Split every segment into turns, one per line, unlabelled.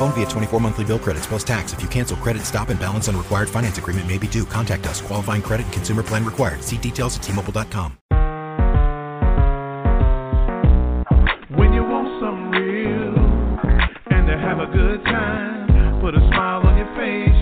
Phone via 24 monthly bill credits plus tax. If you cancel credit, stop and balance on required finance agreement may be due. Contact us. Qualifying credit and consumer plan required. See details at tmobile.com.
When you want something real and to have a good time, put a smile on your face,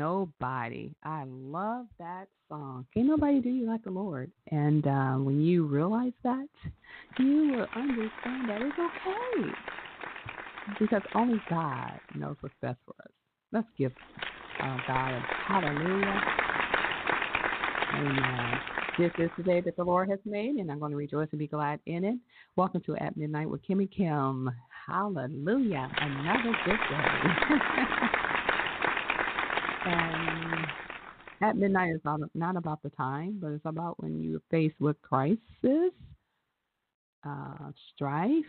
nobody. I love that song. Can't nobody do you like the Lord. And uh, when you realize that, you will understand that it's okay. Because only God knows what's best for us. Let's give uh, God a hallelujah. Amen. This is the day that the Lord has made, and I'm going to rejoice and be glad in it. Welcome to At Midnight with Kimmie Kim. Hallelujah. Another good day. and at midnight is not, not about the time, but it's about when you're faced with crisis, uh, strife,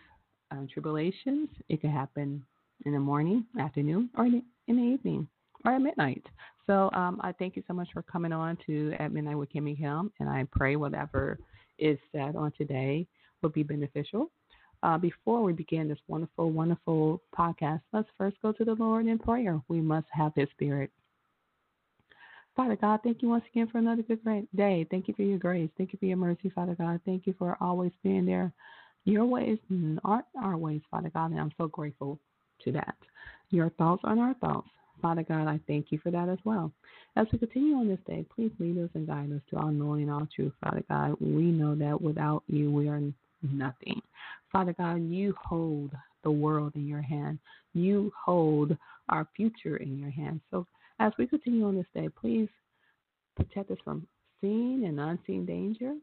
uh, tribulations. It can happen in the morning, afternoon, or in the evening, or at midnight. So um, I thank you so much for coming on to At Midnight with Kimmie Kim, and I pray whatever is said on today will be beneficial. Uh, before we begin this wonderful, wonderful podcast, let's first go to the Lord in prayer. We must have His Spirit. Father God, thank you once again for another good day. Thank you for your grace. Thank you for your mercy, Father God. Thank you for always being there. Your ways aren't our ways, Father God, and I'm so grateful to that. Your thoughts aren't our thoughts. Father God, I thank you for that as well. As we continue on this day, please lead us and guide us to all knowing and all truth, Father God. We know that without you, we are nothing. Father God, you hold the world in your hand. You hold our future in your hand. So as we continue on this day, please protect us from seen and unseen danger.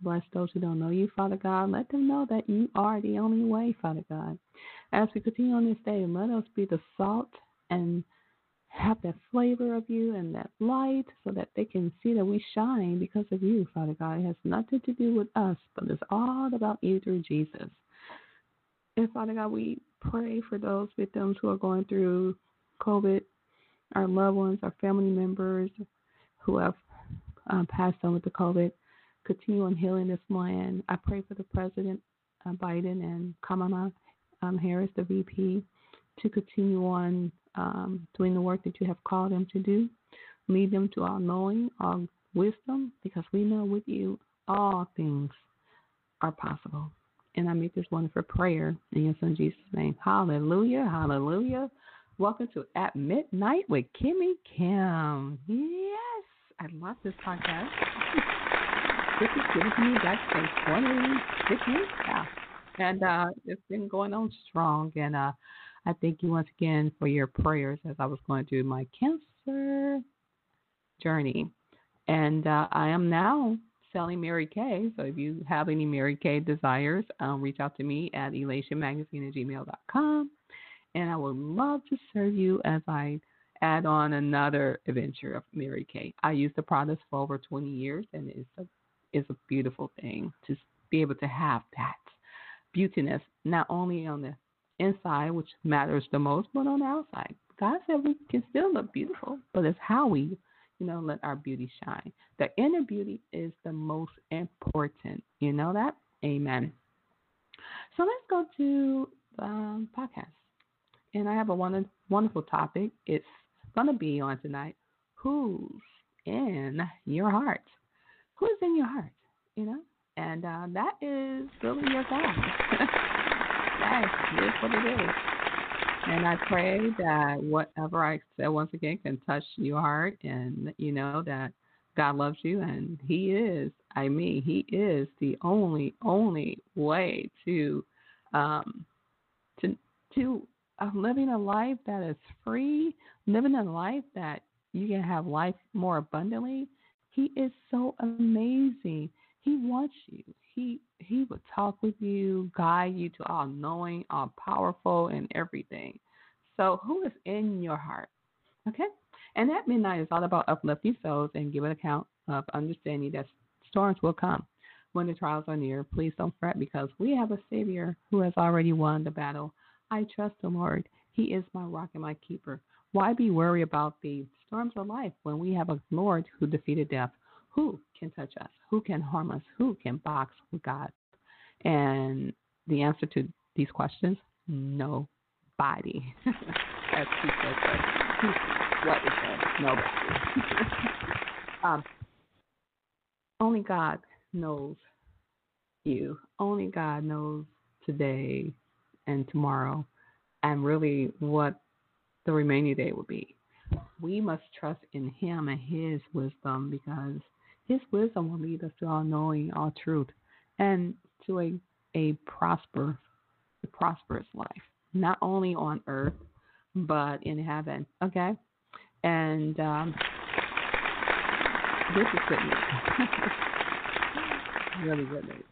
Bless those who don't know you, Father God. Let them know that you are the only way, Father God. As we continue on this day, let us be the salt and have that flavor of you and that light so that they can see that we shine because of you, Father God. It has nothing to do with us, but it's all about you through Jesus. And Father God, we pray for those victims who are going through COVID, our loved ones, our family members who have um, passed on with the COVID. Continue on healing this land. I pray for the President uh, Biden and Kamala um, Harris, the VP, to continue on um, doing the work that you have called them to do. Lead them to all knowing, all wisdom, because we know with you all things are possible. And I make this wonderful prayer in your son Jesus' name. Hallelujah, hallelujah. Welcome to At Midnight with Kimmie Kim. Yes, I love this podcast. this is giving me backstage 26 years now. And uh, it's been going on strong. And uh, I thank you once again for your prayers as I was going through my cancer journey. And uh, I am now selling Mary Kay. So if you have any Mary Kay desires, um, reach out to me at elationmagazine at gmail.com. And I would love to serve you as I add on another adventure of Mary Kay. I use the products for over 20 years, and it's a, it's a beautiful thing to be able to have that beautiness, not only on the inside, which matters the most, but on the outside. God said we can still look beautiful, but it's how we, you know, let our beauty shine. The inner beauty is the most important. You know that? Amen. So let's go to the podcast. And I have a wonderful topic. It's going to be on tonight. Who's in your heart? Who's in your heart? You know? And uh, that is really your God. That's what it is. And I pray that whatever I said once again can touch your heart and you know that God loves you and He is, I mean, He is the only, only way to um to to uh, living a life that is free, living a life that you can have life more abundantly. He is so amazing. He wants you. He he would talk with you, guide you to all knowing, all powerful, and everything. So who is in your heart? Okay? And at midnight is all about uplifting souls and giving account of understanding that storms will come when the trials are near. Please don't fret because we have a Savior who has already won the battle. I trust the Lord. He is my rock and my keeper. Why be worried about the storms of life when we have a Lord who defeated death? Who can touch us? Who can harm us? Who can box with God? And the answer to these questions, nobody. As he said, what is that? Nobody. um, only God knows you. Only God knows today and tomorrow, and really what the remaining day will be. We must trust in Him and His wisdom because His wisdom will lead us to all knowing, all truth, and to a, a prosper, a prosperous life, not only on earth but in heaven. Okay, and um, this is good news. really good news.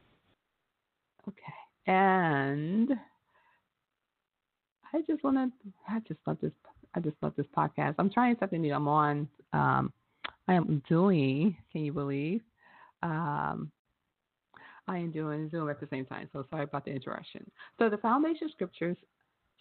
Okay, and I just want to. I just love this. I just love this podcast. I'm trying something new. I'm on. Um, I am doing. Can you believe? Um, I am doing Zoom at the same time. So sorry about the interruption. So the foundation scriptures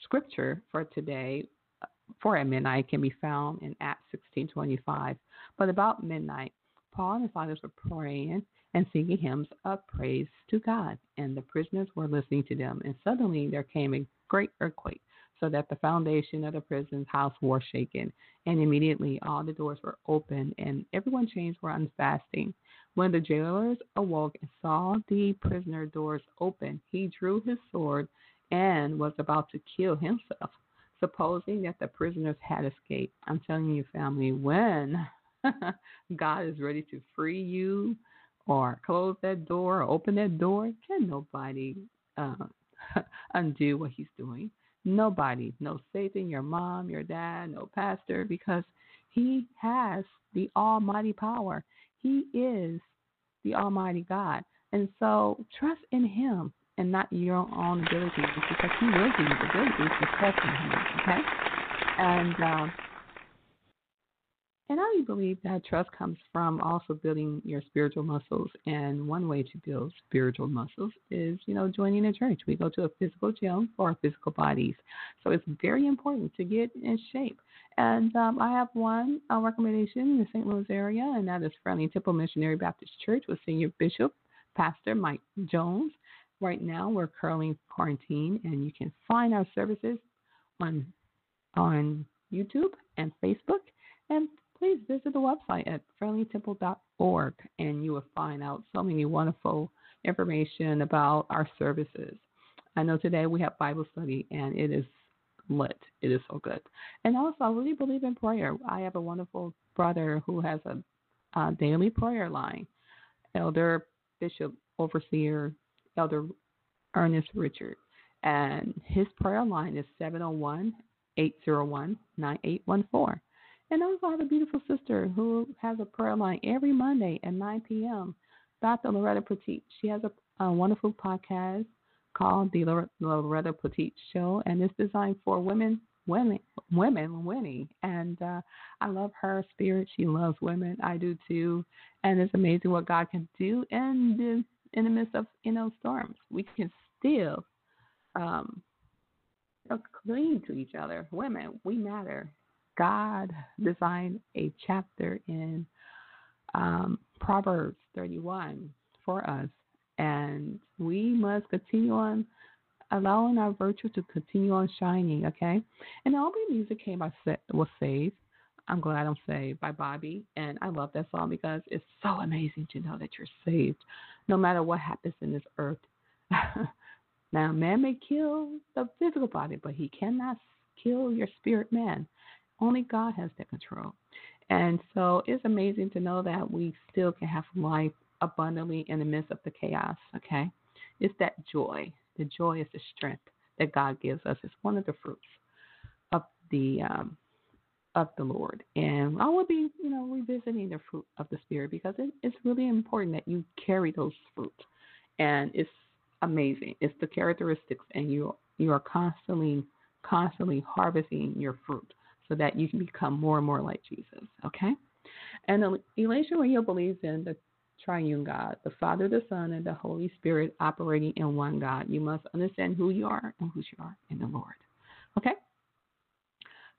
scripture for today uh, for at midnight can be found in Acts 16:25. But about midnight, Paul and his fathers were praying and singing hymns of praise to God, and the prisoners were listening to them. And suddenly there came a great earthquake, so that the foundation of the prison's house was shaken. And immediately all the doors were opened, and everyone changed were unfastening. When the jailers awoke and saw the prisoner doors open, he drew his sword and was about to kill himself, supposing that the prisoners had escaped. I'm telling you, family, when God is ready to free you or close that door or open that door, can nobody uh, undo what he's doing. Nobody, no Satan, your mom, your dad, no pastor, because he has the almighty power. He is the almighty God. And so trust in him and not your own abilities because he will give you the ability to trust in him. Okay? And um, and I believe that trust comes from also building your spiritual muscles. And one way to build spiritual muscles is, you know, joining a church. We go to a physical gym for our physical bodies. So it's very important to get in shape. And um, I have one uh, recommendation in the St. Louis area, and that is Friendly Temple Missionary Baptist Church with Senior Bishop Pastor Mike Jones. Right now, we're currently quarantined, and you can find our services on on YouTube and Facebook. And please visit the website at friendlytemple.org and you will find out so many wonderful information about our services. I know today we have Bible study and it is lit. It is so good. And also, I really believe in prayer. I have a wonderful brother who has a, a daily prayer line. Elder Bishop Overseer Elder Ernest Richard. And his prayer line is 701 801 9814. And also, I have a beautiful sister who has a prayer line every Monday at 9 p.m. Dr. Loretta Petit. She has a, a wonderful podcast called the Loretta Petit Show, and it's designed for women, women, women winning. And uh, I love her spirit. She loves women. I do too. And it's amazing what God can do in the in the midst of you know storms. We can still um, cling to each other. Women, we matter. God designed a chapter in um, Proverbs 31 for us, and we must continue on allowing our virtue to continue on shining. Okay, and all the music came by was saved. I'm glad I'm saved by Bobby, and I love that song because it's so amazing to know that you're saved, no matter what happens in this earth. now, man may kill the physical body, but he cannot kill your spirit man. Only God has that control. And so it's amazing to know that we still can have life abundantly in the midst of the chaos, okay? It's that joy. The joy is the strength that God gives us. It's one of the fruits of the um, of the Lord. And I will be, you know, revisiting the fruit of the Spirit because it, it's really important that you carry those fruits. And it's amazing. It's the characteristics, and you you are constantly, constantly harvesting your fruit so that you can become more and more like Jesus. Okay? And Elation Radio believes in the triune God, the Father, the Son, and the Holy Spirit operating in one God. You must understand who you are and whose you are in the Lord. Okay?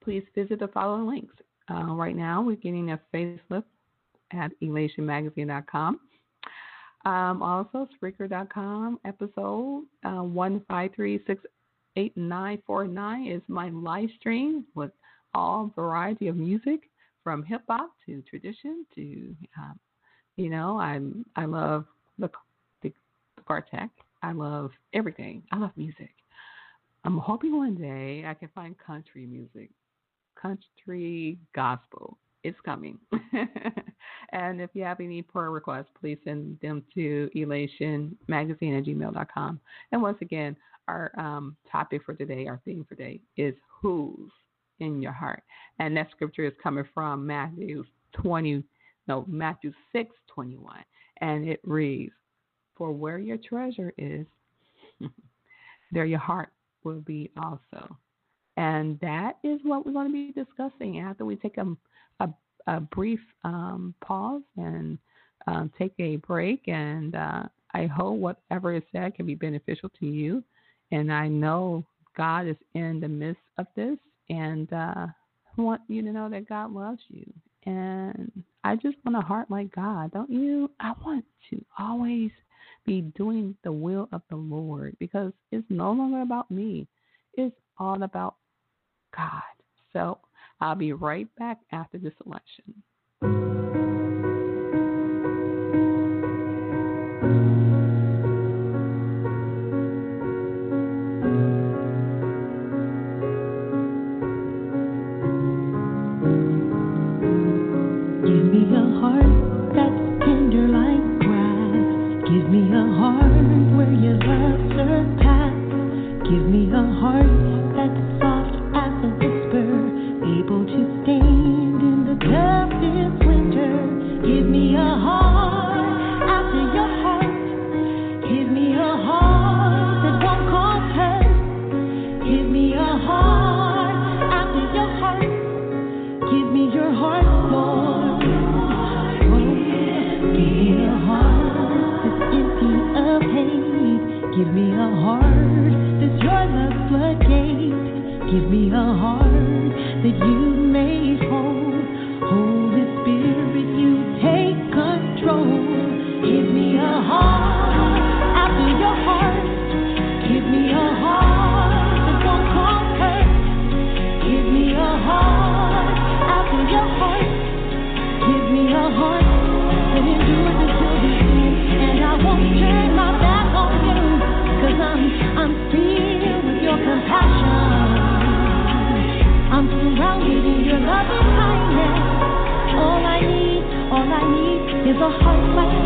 Please visit the following links. Uh, right now, we're getting a facelift at elationmagazine.com. Um, also, Spreaker.com episode uh, 1536849 is my live stream with all variety of music from hip hop to tradition to, um, you know, I I love the the, the quartet. I love everything. I love music. I'm hoping one day I can find country music country gospel. It's coming. and if you have any prayer requests, please send them to elationmagazine at gmail.com. And once again, our um, topic for today, our theme for today, is who's in your heart. And that scripture is coming from Matthew 20, no, Matthew 6, 21. And it reads, For where your treasure is, there your heart will be also. And that is what we're going to be discussing after we take a, a, a brief um, pause and um, take a break. And uh, I hope whatever is said can be beneficial to you. And I know God is in the midst of this. And uh, want you to know that God loves you. And I just want a heart like God, don't you? I want to always be doing the will of the Lord because it's no longer about me. It's all about God. So I'll be right back after this election.
Give me a heart that you a heart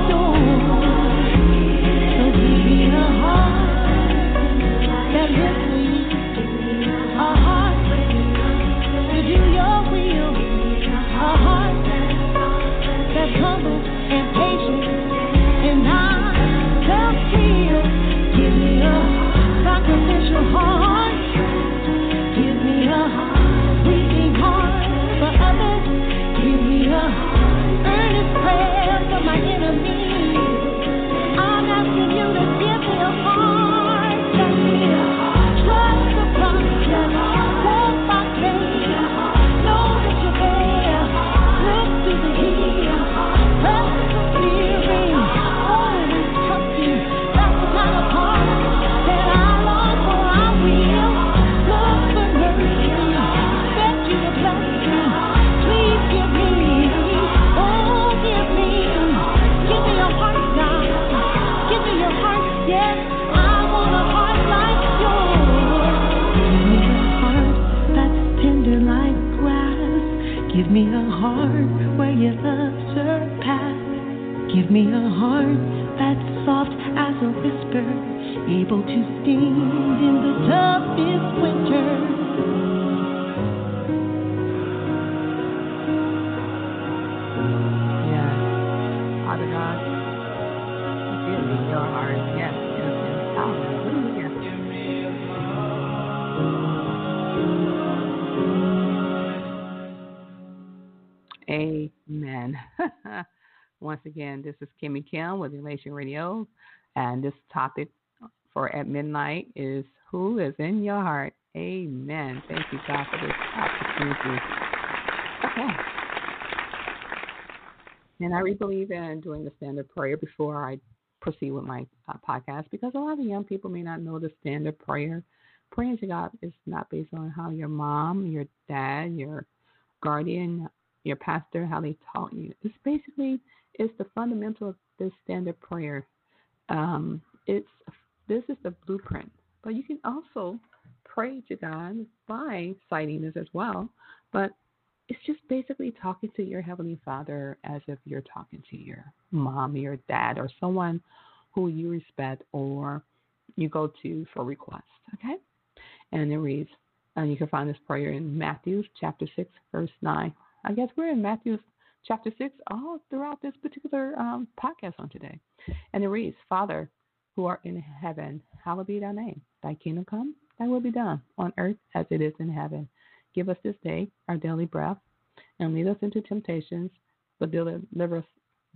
is
Kimmie Kim with Elation Radio, and this topic for at midnight is who is in your heart. Amen. Thank you, God, for this opportunity. Okay. And I really believe in doing the standard prayer before I proceed with my uh, podcast because a lot of young people may not know the standard prayer. Praying to God is not based on how your mom, your dad, your guardian, your pastor, how they taught you. It's basically it's the fundamental of this standard prayer. Um, it's this is the blueprint, but you can also pray to God by citing this as well. But it's just basically talking to your Heavenly Father as if you're talking to your mom, your dad, or someone who you respect or you go to for requests. Okay? And it reads, and you can find this prayer in Matthew chapter 6, verse 9. I guess we're in Matthew chapter 6 all throughout this particular um, podcast on today. And it reads, Father, who art in heaven, hallowed be thy name. Thy kingdom come, thy will be done, on earth as it is in heaven. Give us this day our daily bread, and lead us into temptations, but deliver us,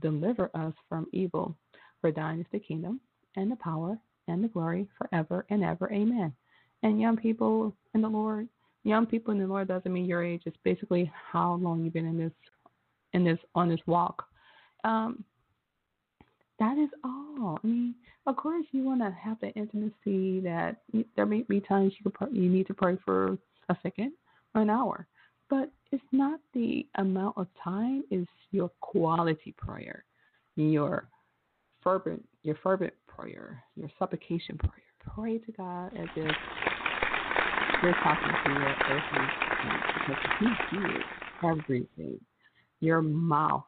deliver us from evil. For thine is the kingdom, and the power, and the glory forever and ever. Amen. And young people in the Lord, young people in the Lord doesn't mean your age. It's basically how long you've been in this, in this on this walk. Um, that is all. I mean, of course, you want to have the intimacy that there may be times you could, you need to pray for a second or an hour, but it's not the amount of time. It's your quality prayer, your fervent, your fervent prayer, your supplication prayer. Pray to God as if you're talking to your earthly because He hears everything. Your mouth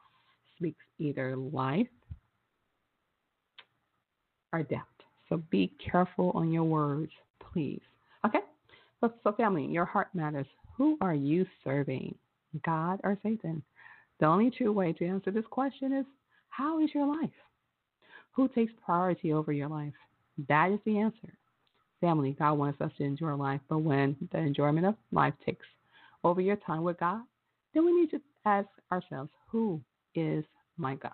speaks either life or death. So be careful on your words, please. Okay? So, so family, your heart matters. Who are you serving, God or Satan? The only true way to answer this question is how is your life? Who takes priority over your life? That is the answer. Family, God wants us to enjoy life, but when the enjoyment of life takes over your time with God, then we need to ask ourselves, who is my God?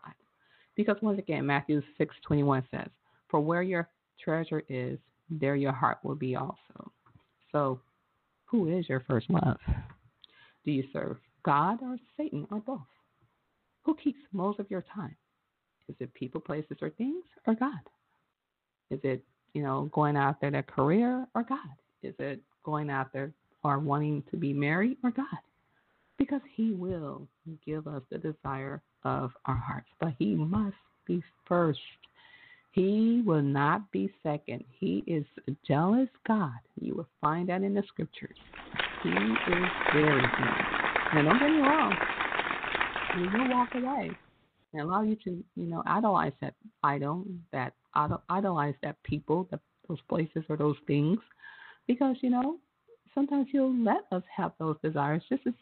Because once again, Matthew 6:21 says, "For where your treasure is, there your heart will be also." So, who is your first love? Do you serve God or Satan or both? Who keeps most of your time? Is it people, places, or things, or God? Is it, you know, going out there a career or God? Is it going there or wanting to be married or God? Because He will give us the desire of our hearts, but He must be first. He will not be second. He is a jealous God. You will find that in the scriptures. He is very jealous. Now, don't get me wrong. He will walk away and allow you to, you know, idolize that idol, that idolize that people, that, those places or those things, because you know sometimes He'll let us have those desires just to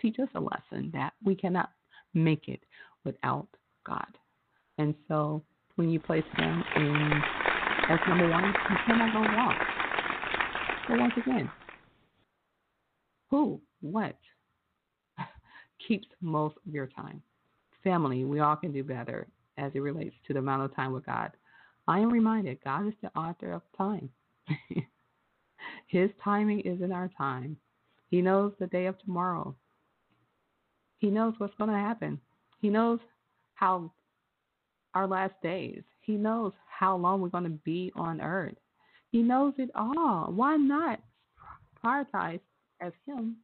teach us a lesson that we cannot make it without God. And so when you place Him in as number one, you cannot go wrong. So once again, who, what keeps most of your time? family, we all can do better as it relates to the amount of time with God. I am reminded God is the author of time. His timing is in our time. He knows the day of tomorrow. He knows what's going to happen. He knows how our last days. He knows how long we're going to be on earth. He knows it all. Why not prioritize as Him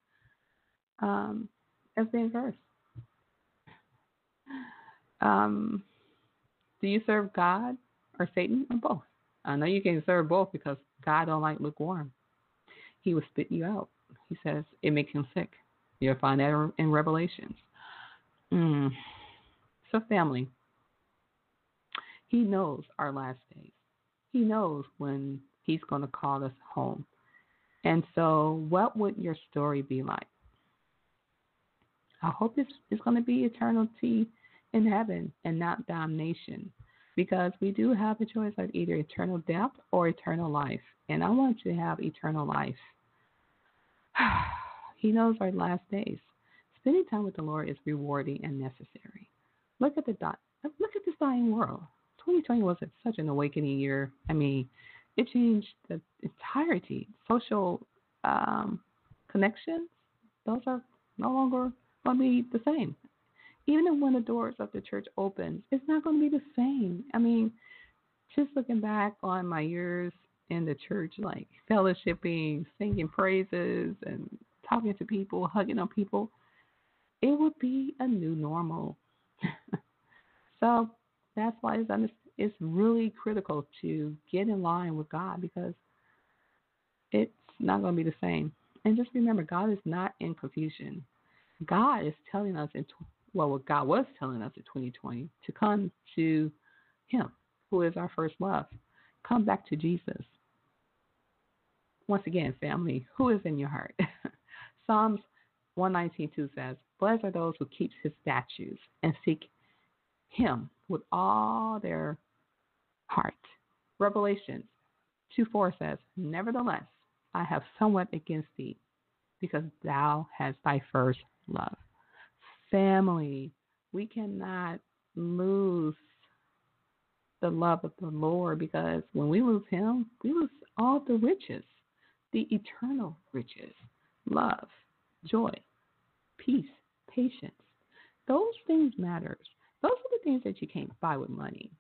um, as being first? Um, do you serve God or Satan or both? I know you can serve both because God don't like lukewarm. He will spit you out. He says it makes him sick. You'll find that in Revelations. Mm. So, family, He knows our last days. He knows when He's going to call us home. And so, what would your story be like? I hope it's, it's going to be eternity in heaven and not damnation. Because we do have a choice of either eternal death or eternal life. And I want you to have eternal life. he knows our last days. Spending time with the Lord is rewarding and necessary. Look at the dot. Look at this dying world. 2020 was such an awakening year. I mean, it changed the entirety. Social um, connections, those are no longer going to be the same even when the doors of the church opens, it's not going to be the same. I mean, just looking back on my years in the church, like fellowshipping, singing praises, and talking to people, hugging on people, it would be a new normal. so that's why it's, it's really critical to get in line with God because it's not going to be the same. And just remember, God is not in confusion. God is telling us in well, what God was telling us in 2020 to come to Him, who is our first love. Come back to Jesus. Once again, family, who is in your heart? Psalms 119.2 says, Blessed are those who keep His statutes and seek Him with all their heart. Revelations 2.4 says, Nevertheless, I have somewhat against thee, because thou hast thy first love. Family, we cannot lose the love of the Lord because when we lose Him, we lose all the riches, the eternal riches, love, joy, peace, patience. Those things matters. Those are the things that you can't buy with money.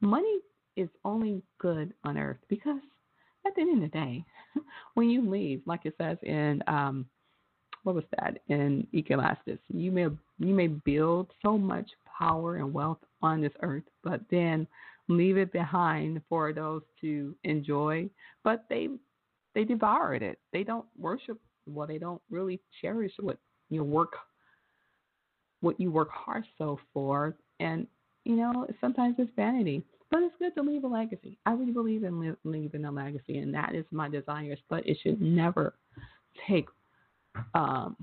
Money is only good on earth because at the end of the day, when you leave, like it says in um, what was that in Ecclesiastes, you may you may build so much power and wealth on this earth, but then leave it behind for those to enjoy. But they they devoured it. They don't worship. Well, they don't really cherish what you work what you work hard so for, and you know sometimes it's vanity. But it's good to leave a legacy. I really believe in leaving a legacy, and that is my desires. But it should never take um,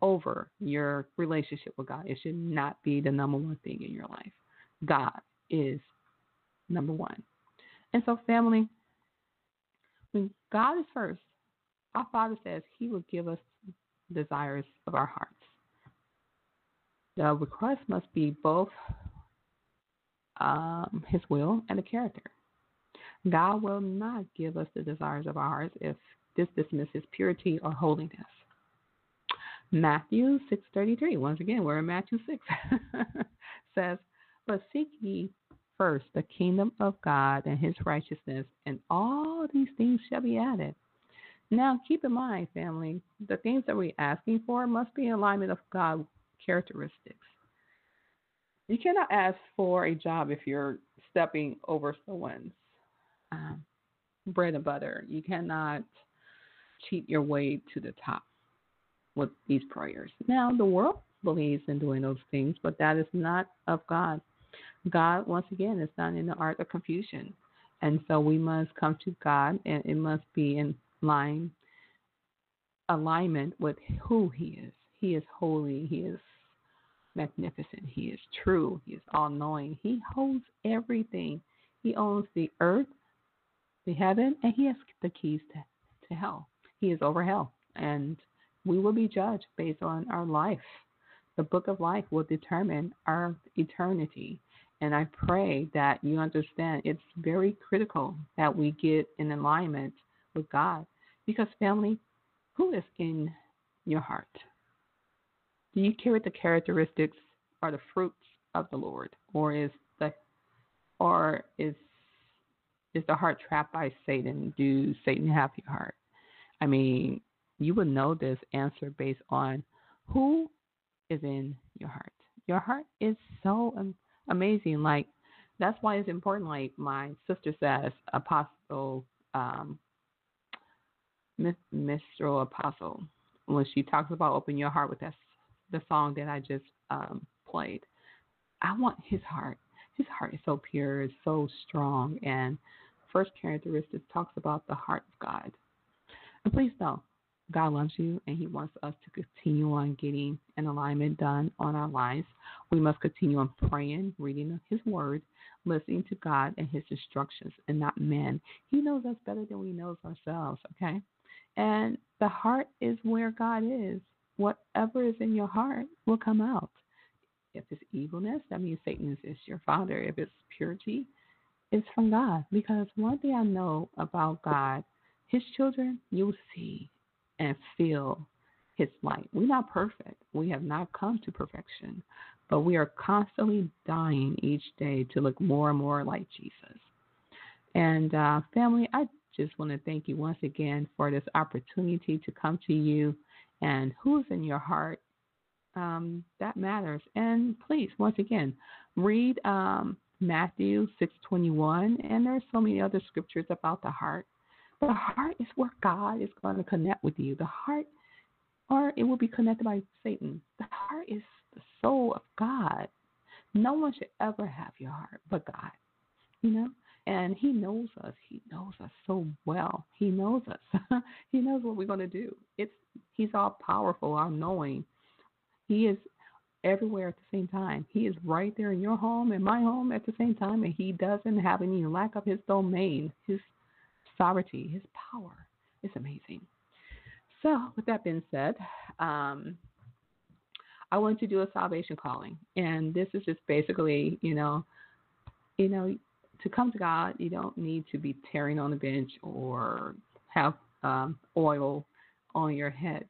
over your relationship with God. It should not be the number one thing in your life. God is number one. And so, family, when God is first, our Father says He will give us desires of our hearts. The request must be both um, His will and the character. God will not give us the desires of our hearts if this dismisses purity or holiness. Matthew 6:33. Once again, we're in Matthew 6. says, "But seek ye first the kingdom of God and his righteousness, and all these things shall be added." Now, keep in mind, family, the things that we're asking for must be in alignment of God characteristics. You cannot ask for a job if you're stepping over someone's um, bread and butter. You cannot cheat your way to the top with these prayers. Now, the world believes in doing those things, but that is not of God. God, once again, is not in the art of confusion. And so we must come to God, and it must be in line, alignment with who He is. He is holy. He is magnificent. He is true. He is all knowing. He holds everything. He owns the earth, the heaven, and He has the keys to, to hell. He is over hell, and we will be judged based on our life. The book of life will determine our eternity. And I pray that you understand it's very critical that we get in alignment with God. Because, family, who is in your heart? Do you carry the characteristics or the fruits of the Lord? Or is the or is is the heart trapped by Satan? Do Satan have your heart? I mean, you would know this answer based on who is in your heart. Your heart is so amazing. Like, that's why it's important. Like my sister says, Apostle, um. Apostle, when she talks about open your heart with that, the song that I just um, played. I want his heart. His heart is so pure, it's so strong. And first characteristic talks about the heart of God. And please know, God loves you and He wants us to continue on getting an alignment done on our lives. We must continue on praying, reading His Word, listening to God and His instructions and not men. He knows us better than we know ourselves, okay? And the heart is where God is. Whatever is in your heart will come out. If it's evilness, that means Satan is your father. If it's purity, it's from God. Because one thing I know about God his children, you'll see and feel His light. We're not perfect. We have not come to perfection, but we are constantly dying each day to look more and more like Jesus. And uh, family, I just want to thank you once again for this opportunity to come to you and who's in your heart. Um, that matters. And please, once again, read um, Matthew 6:21, and there's so many other scriptures about the heart The heart is where God is going to connect with you. The heart, or it will be connected by Satan. The heart is the soul of God. No one should ever have your heart but God. You know? And he knows us. He knows us so well. He knows us. he knows what we're going to do. It's he's all powerful, all knowing. He is everywhere at the same time. He is right there in your home and my home at the same time, and he doesn't have any lack of his domain, his sovereignty, his power. It's amazing. So, with that being said, um, I want to do a salvation calling, and this is just basically, you know, you know, to come to God, you don't need to be tearing on the bench or have um, oil on your head.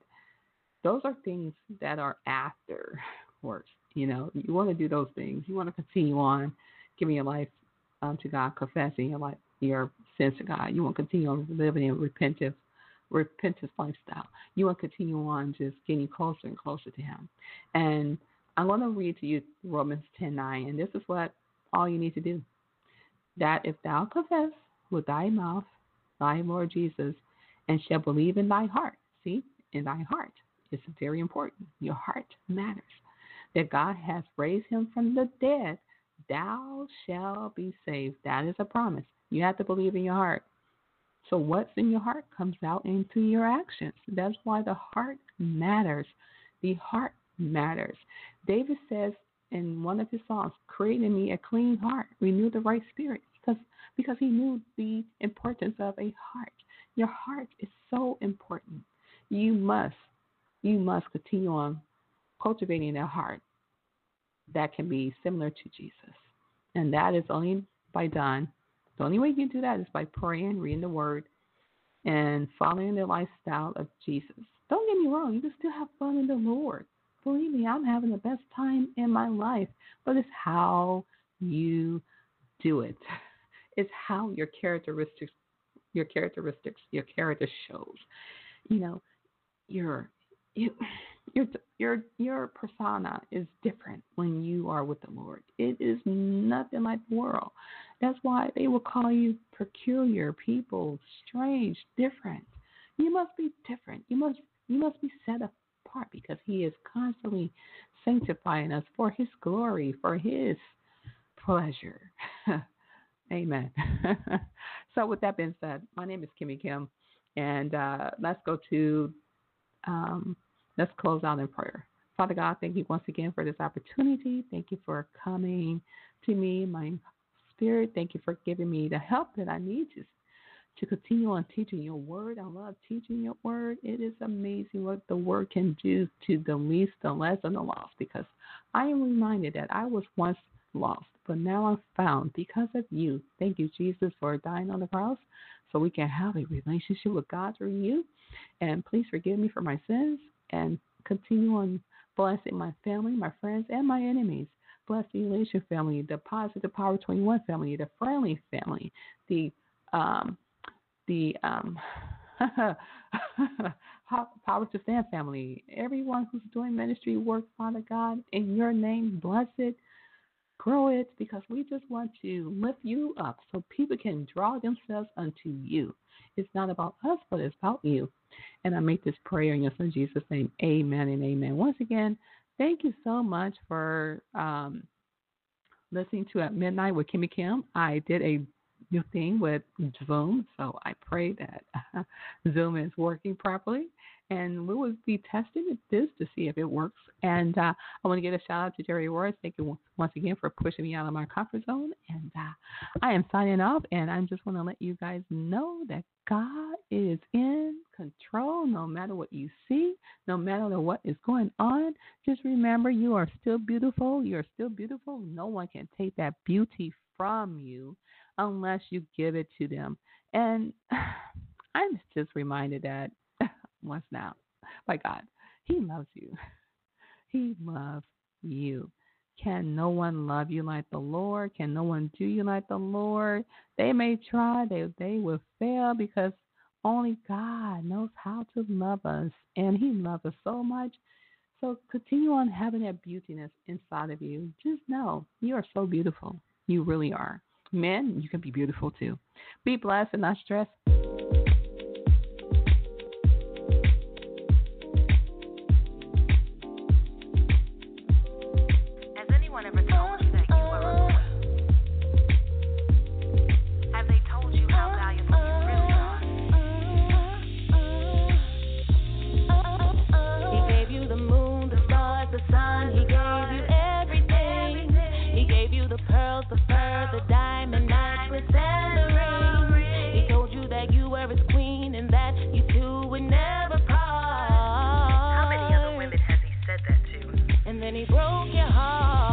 Those are things that are after works. You know, you want to do those things. You want to continue on giving your life um, to God, confessing your life, your sins of God. You want to continue on living in repentive, repentance lifestyle. You want to continue on just getting closer and closer to Him. And I'm going to read to you Romans 10:9, and this is what all you need to do that if thou confess with thy mouth thy Lord Jesus and shall believe in thy heart, see, in thy heart, it's very important. Your heart matters. That God has raised him from the dead, thou shall be saved. That is a promise. You have to believe in your heart. So what's in your heart comes out into your actions. That's why the heart matters. The heart matters. David says in one of his songs, "Create in me a clean heart, renew the right spirit," because because he knew the importance of a heart. Your heart is so important. You must you must continue on cultivating that heart that can be similar to Jesus, and that is only by done. The only way you can do that is by praying, reading the Word, and following the lifestyle of Jesus. Don't get me wrong, you can still have fun in the Lord. Believe me, I'm having the best time in my life, but it's how you do it. It's how your characteristics, your characteristics, your character shows. You know, your you, your your your persona is different when you are with the Lord. It is nothing like the world. That's why they will call you peculiar people, strange, different. You must be different. You must you must be set apart because He is constantly sanctifying us for His glory, for His pleasure. Amen. so, with that being said, my name is Kimmie Kim, and uh, let's go to um, let's close out in prayer. Father God, thank you once again for this opportunity. Thank you for coming to me, my spirit. Thank you for giving me the help that I need to to continue on teaching your word. I love teaching your word. It is amazing what the word can do to the least, the less, and the lost. Because I am reminded that I was once lost, but now I'm found because of you. Thank you, Jesus, for dying on the cross so we can have a relationship with God through you. And please forgive me for my sins and continue on blessing my family, my friends, and my enemies. Bless the Elation family, the Positive Power 21 family, the Friendly family, the um, the um, Power to Stand family, everyone who's doing ministry work, Father God, in your name, bless it, grow it, because we just want to lift you up so people can draw themselves unto you. It's not about us, but it's about you. And I make this prayer in your son Jesus' name. Amen and amen. Once again, thank you so much for um, listening to At Midnight with Kimmie Kim. I did a new thing with Zoom, so I pray that uh, Zoom is working properly and we will be testing this to see if it works. And uh, I want to give a shout out to Jerry Royce. Thank you once again for pushing me out of my comfort zone. And uh, I am signing off, and I just want to let you guys know that God is in control no matter what you see, no matter what is going on. Just remember you are still beautiful. You're still beautiful. No one can take that beauty from you unless you give it to them. And I'm just reminded that once now by God. He loves you. He loves you. Can no one love you like the Lord? Can no one do you like the Lord? They may try, they they will fail because only God knows how to love us, and He loves us so much. So continue on having that beautiness inside of you. Just know you are so beautiful. You really are. Men, you can be beautiful too. Be blessed and not stressed.
and then he broke your heart.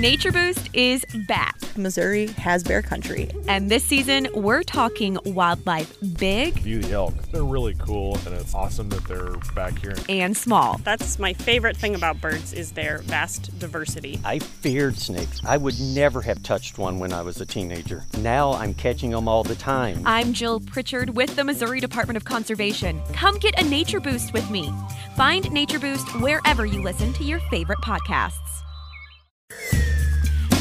Nature Boost is back.
Missouri has bear country.
And this season, we're talking wildlife big
View the elk. They're really cool, and it's awesome that they're back here.
and small.
That's my favorite thing about birds is their vast diversity.
I feared snakes. I would never have touched one when I was a teenager. Now I'm catching them all the time.
I'm Jill Pritchard with the Missouri Department of Conservation. Come get a Nature Boost with me. Find Nature Boost wherever you listen to your favorite podcasts.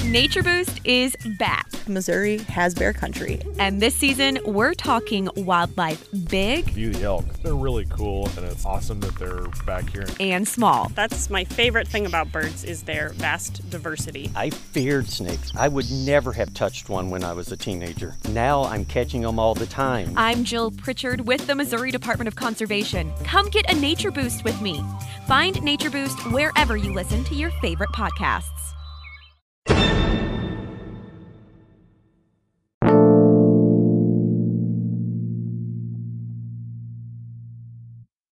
Nature Boost is back.
Missouri has bear country.
And this season, we're talking wildlife big
View the elk. They're really cool, and it's awesome that they're back here.
and small.
That's my favorite thing about birds is their vast diversity.
I feared snakes. I would never have touched one when I was a teenager. Now I'm catching them all the time.
I'm Jill Pritchard with the Missouri Department of Conservation. Come get a Nature Boost with me. Find Nature Boost wherever you listen to your favorite podcasts.